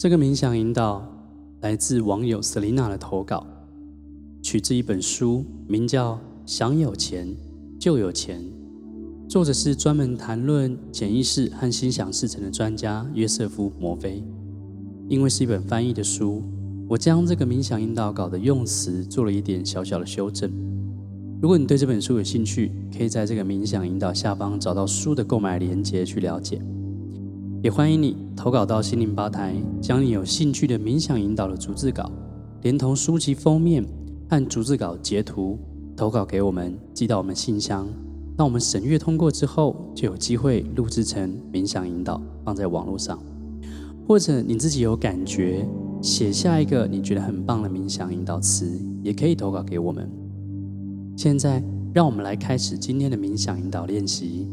这个冥想引导来自网友 Selina 的投稿，取自一本书，名叫《想有钱就有钱》，作者是专门谈论潜意识和心想事成的专家约瑟夫·摩菲。因为是一本翻译的书，我将这个冥想引导稿的用词做了一点小小的修正。如果你对这本书有兴趣，可以在这个冥想引导下方找到书的购买链接去了解。也欢迎你投稿到心灵吧台，将你有兴趣的冥想引导的逐字稿，连同书籍封面和逐字稿截图投稿给我们，寄到我们信箱。那我们审阅通过之后，就有机会录制成冥想引导，放在网络上。或者你自己有感觉，写下一个你觉得很棒的冥想引导词，也可以投稿给我们。现在，让我们来开始今天的冥想引导练习。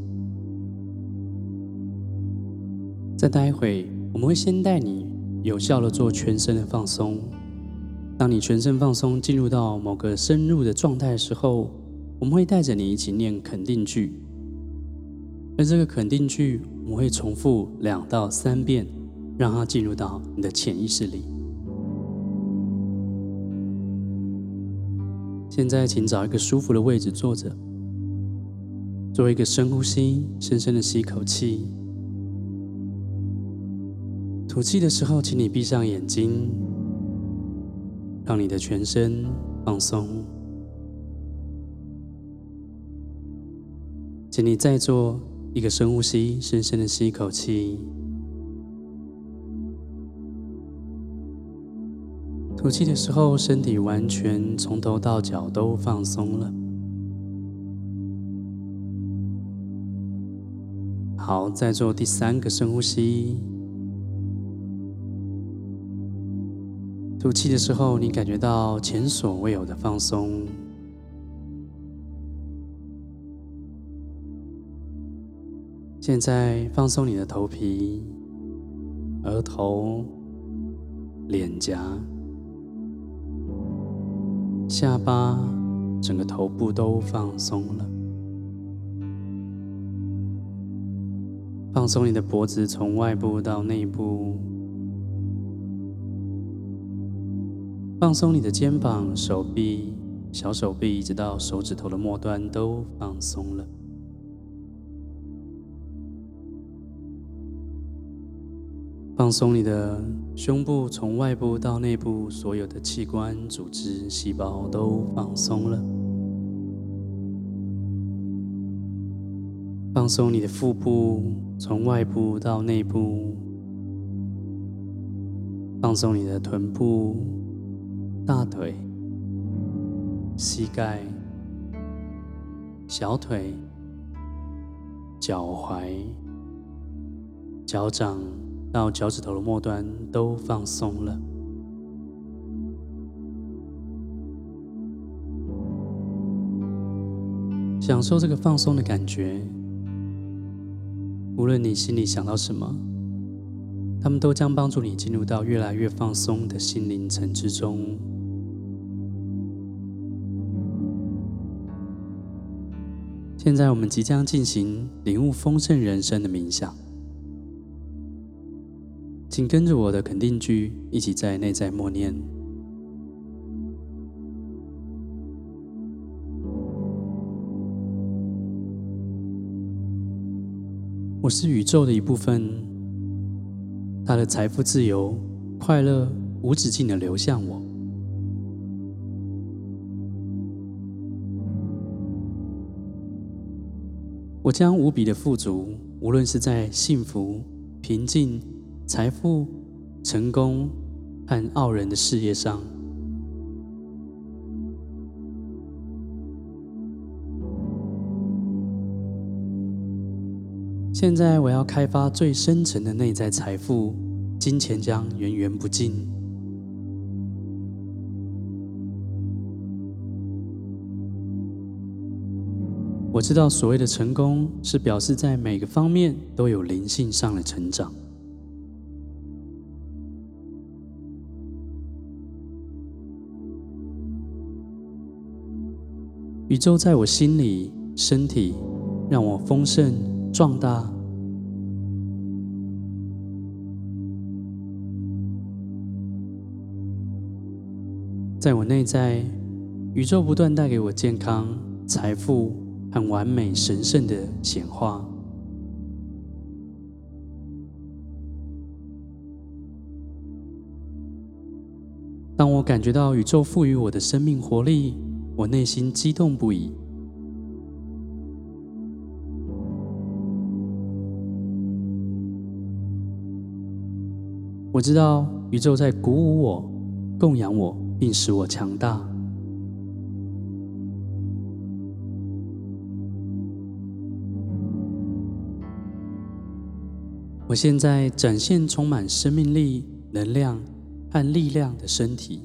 再待会，我们会先带你有效地做全身的放松。当你全身放松，进入到某个深入的状态的时候，我们会带着你一起念肯定句。而这个肯定句，我们会重复两到三遍，让它进入到你的潜意识里。现在，请找一个舒服的位置坐着，做一个深呼吸，深深的吸一口气。吐气的时候，请你闭上眼睛，让你的全身放松。请你再做一个深呼吸，深深的吸一口气。吐气的时候，身体完全从头到脚都放松了。好，再做第三个深呼吸。吐气的时候，你感觉到前所未有的放松。现在放松你的头皮、额头、脸颊、下巴，整个头部都放松了。放松你的脖子，从外部到内部。放松你的肩膀、手臂、小手臂，一直到手指头的末端都放松了。放松你的胸部，从外部到内部，所有的器官、组织、细胞都放松了。放松你的腹部，从外部到内部。放松你的臀部。大腿、膝盖、小腿、脚踝、脚掌到脚趾头的末端都放松了。享受这个放松的感觉。无论你心里想到什么，他们都将帮助你进入到越来越放松的心灵层之中。现在我们即将进行领悟丰盛人生的冥想，请跟着我的肯定句一起在内在默念：我是宇宙的一部分，它的财富自由、快乐无止境地流向我。我将无比的富足，无论是在幸福、平静、财富、成功和傲人的事业上。现在我要开发最深层的内在财富，金钱将源源不尽。我知道，所谓的成功是表示在每个方面都有灵性上的成长。宇宙在我心里、身体，让我丰盛壮大。在我内在，宇宙不断带给我健康、财富和完美、神圣的显化。当我感觉到宇宙赋予我的生命活力，我内心激动不已。我知道宇宙在鼓舞我、供养我，并使我强大。我现在展现充满生命力、能量和力量的身体。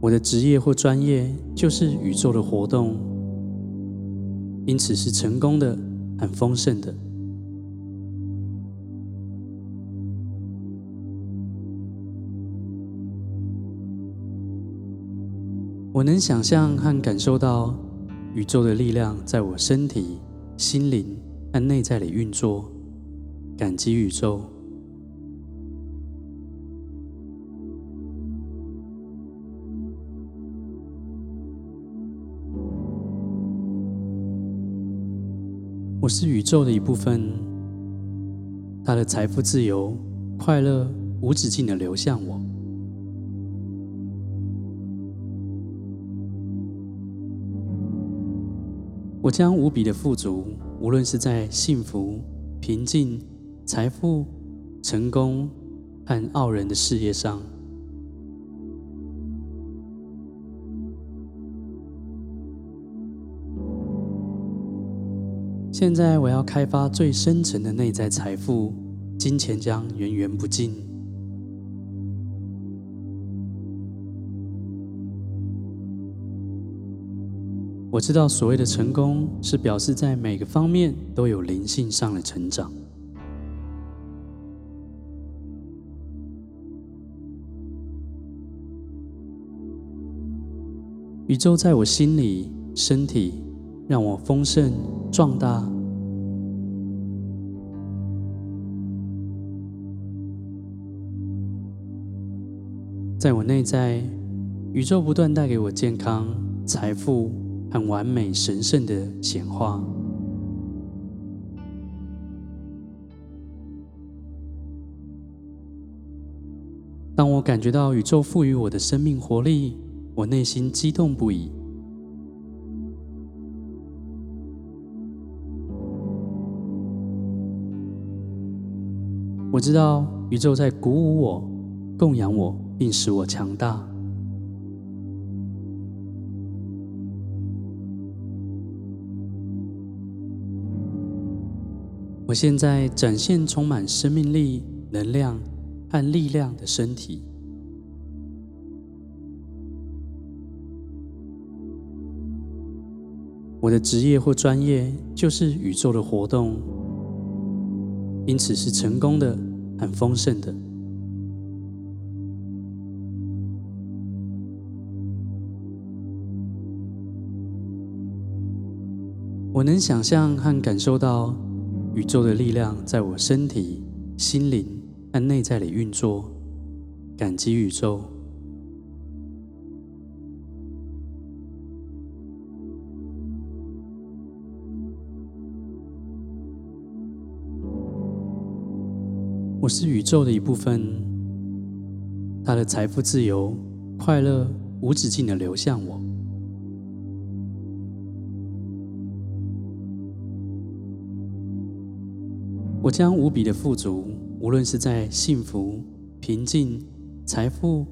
我的职业或专业就是宇宙的活动，因此是成功的、很丰盛的。我能想象和感受到宇宙的力量在我身体、心灵和内在里运作，感激宇宙。我是宇宙的一部分，它的财富自由、快乐无止境地流向我。我将无比的富足，无论是在幸福、平静、财富、成功和傲人的事业上。现在我要开发最深层的内在财富，金钱将源源不尽。我知道所谓的成功，是表示在每个方面都有灵性上的成长。宇宙在我心里、身体，让我丰盛壮大。在我内在，宇宙不断带给我健康、财富。很完美、神圣的显化。当我感觉到宇宙赋予我的生命活力，我内心激动不已。我知道宇宙在鼓舞我、供养我，并使我强大。我现在展现充满生命力、能量和力量的身体。我的职业或专业就是宇宙的活动，因此是成功的、很丰盛的。我能想象和感受到。宇宙的力量在我身体、心灵和内在里运作，感激宇宙。我是宇宙的一部分，它的财富自由、快乐无止境地流向我。我将无比的富足，无论是在幸福、平静、财富、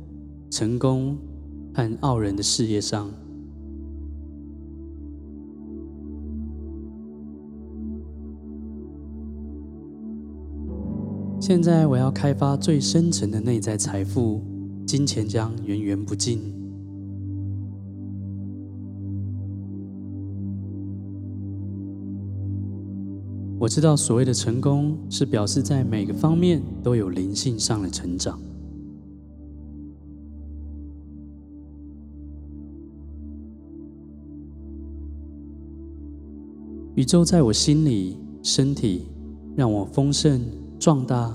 成功和傲人的事业上。现在我要开发最深层的内在财富，金钱将源源不尽。我知道所谓的成功是表示在每个方面都有灵性上的成长。宇宙在我心里身体让我丰盛壮大。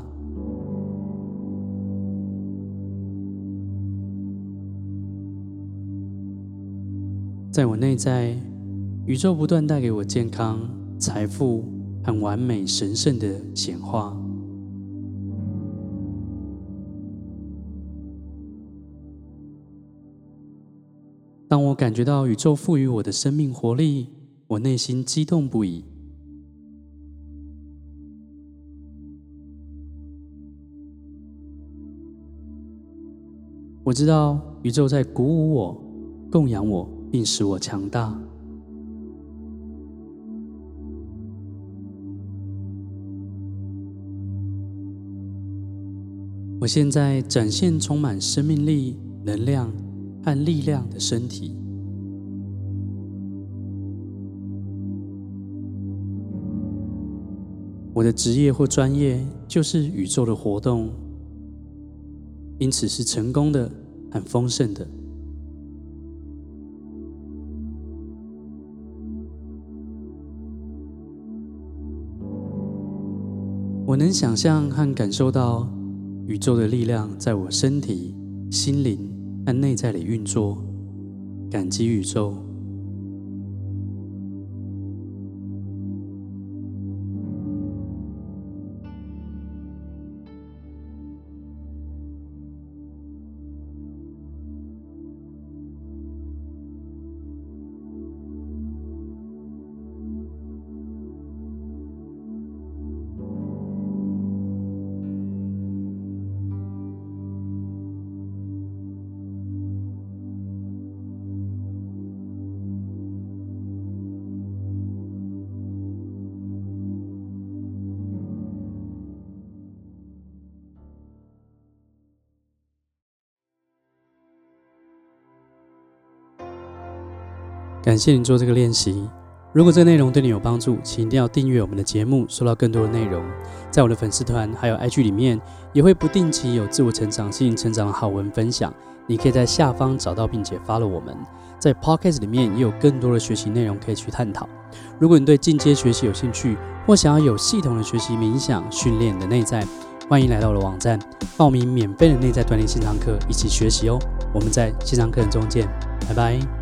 在我内在宇宙不断带给我健康财富和完美、神圣的显化。当我感觉到宇宙赋予我的生命活力，我内心激动不已。我知道宇宙在鼓舞我、供养我，并使我强大。我现在展现充满生命力、能量和力量的身体。我的职业或专业就是宇宙的活动，因此是成功的、很丰盛的。我能想象和感受到宇宙的力量在我身体、心灵和内在里运作，感激宇宙。感谢你做这个练习。如果这个内容对你有帮助，请一定要订阅我们的节目，收到更多的内容。在我的粉丝团还有 IG 里面，也会不定期有自我成长、心灵成长的好文分享。你可以在下方找到并且发了我们。在 Podcast 里面也有更多的学习内容可以去探讨。如果你对进阶学习有兴趣，或想要有系统的学习冥想训练你的内在，欢迎来到我的网站报名免费的内在锻炼线上课，一起学习哦。我们在线上课程中见，拜拜。